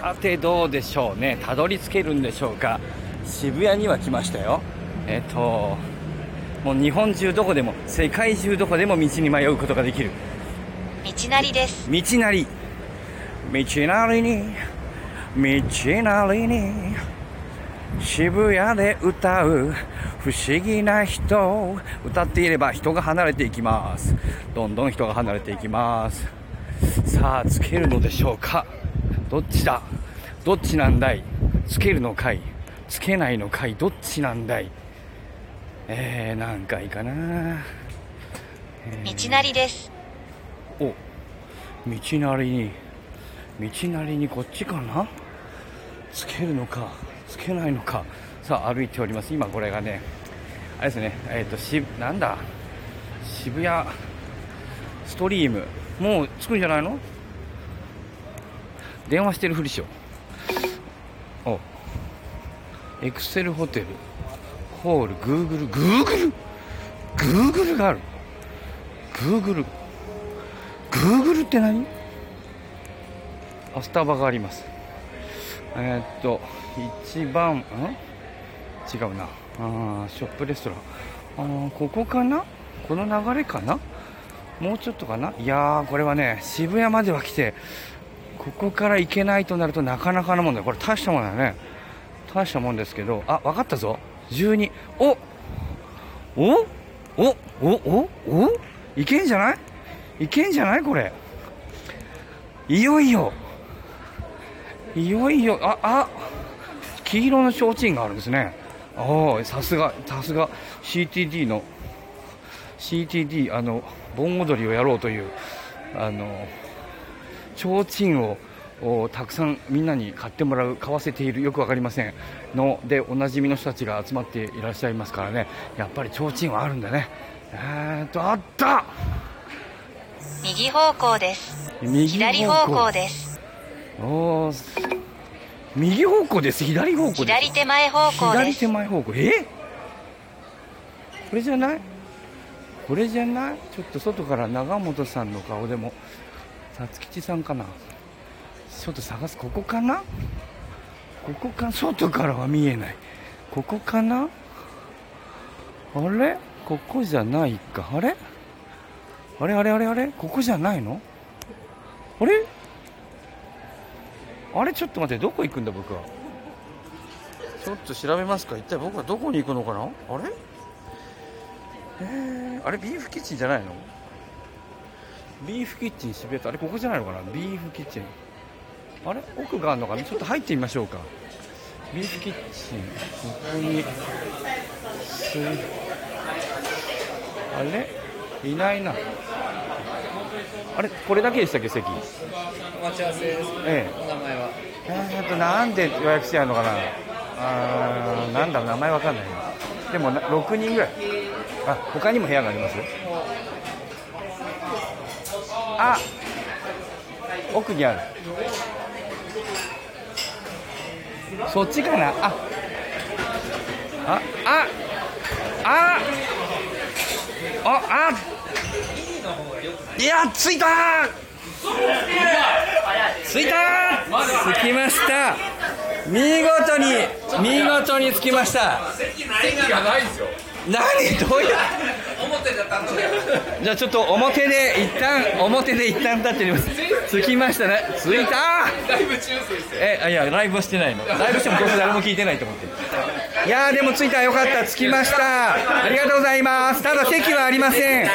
さてどうでしょうね。たどり着けるんでしょうか。渋谷には来ましたよ。えっ、ともう日本中どこでも世界中どこでも道に迷うことができる。道なりです。道なり。道なりに。道なりに。渋谷で歌う。不思議な人。歌っていれば人が離れていきます。どんどん人が離れていきます。さあつけるのでしょうかどっちだ？どっちなんだい？つけるのかい？つけないのかい？どっちなんだい？えー、何回かな。道なりです。お道なりに道なりにこっちかな？つけるのかつけないのか。さあ歩いております。今これがねあれですねえっ、としなんだ？渋谷ストリーム。もう着くんじゃないの？電話してるふりしよう。おエクセルホテルホールグーグルグーグルグーグルがある。グーグルグーグルって何？あスタバがあります。えーっと一番ん？違うな。あショップレストラン。あここかな？この流れかな？もうちょっとかな？いやーこれはね渋谷までは来てここから行けないとなるとなかなかなもんだよ。これ大したもんだよね。大したもんですけど。あ分かったぞ。12おおおおおおいけんじゃない？いけんじゃない？これ。いよいよ。いよいよ。ああ黄色の提灯があるんですね。ああさすがさすが。CTD の CTD あの盆踊りをやろうというあの提灯をおたくさんみんなに買ってもらう買わせているよくわかりませんのでおなじみの人たちが集まっていらっしゃいますからね。やっぱり提灯はあるんだね。えーっとあった。右方向です。右左方向です。おー右方向です。左方向左手前方向です。左手。前方向。え？これじゃない？これじゃない？ちょっと外から長本さんの顔でも辰吉さんかな？ちょっと探す。ここかな？ここか？外からは見えない。ここかな？あれ？ここじゃないか。あれ？あれ？あれ？あれ？あれ？ここじゃないの？あれ？あれ？ちょっと待って。どこ行くんだ？僕は。ちょっと調べますか？一体僕はどこに行くのかな？あれ？えー、あれ？ビーフキッチンじゃないの？ビーフキッチン渋谷あれここじゃないのかな？ビーフキッチン。あれ？奥があるのかな？ちょっと入ってみましょうか。ビーフキッチン。ここにすあれ？いないな。あれ？これだけでしたっけ？席。お待ち合わせです。ええ。お名前は。えー、となんで予約してあるのかな？あーなんだろう？名前わかんないな。でもな6人ぐらい。あ他にも部屋があります？あ奥にある。そっちかな。ああああああ。いや着いた。着いた。着きました。見事に見事に着きました。席がないですよ。何？どういう表だったんで。じゃあちょっと表で一旦表で一旦立ってみます。着きましたね。着いただいぶ中水ですよ。えあいやライブはしてないのライブしてもどうせ誰も聞いてないと思って。いやーでも着いた。よかった。着きました。ありがとうございます。ただ席はありません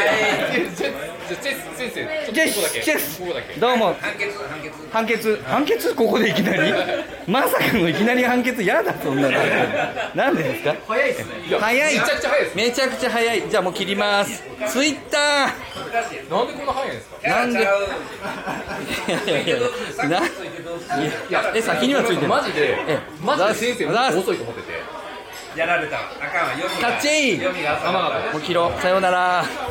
先生、ちょっとジェここだけ。スチェスここだけ。どうも判決判決。判決判決ここでいきなり？まさかのいきなり判決嫌だそんなのなんでですか？早いですね。早いめちゃくちゃ早いです。めちゃくちゃ早いじゃあもう切りますツイッタなんでこんな早いんですか？ーなんで？いやいやいやないやえ先にはついてるマジでえ、マジで先生遅いと思ってて。やられたあかんわ読みがタッチイン読みが浅かったもう切ろうさようなら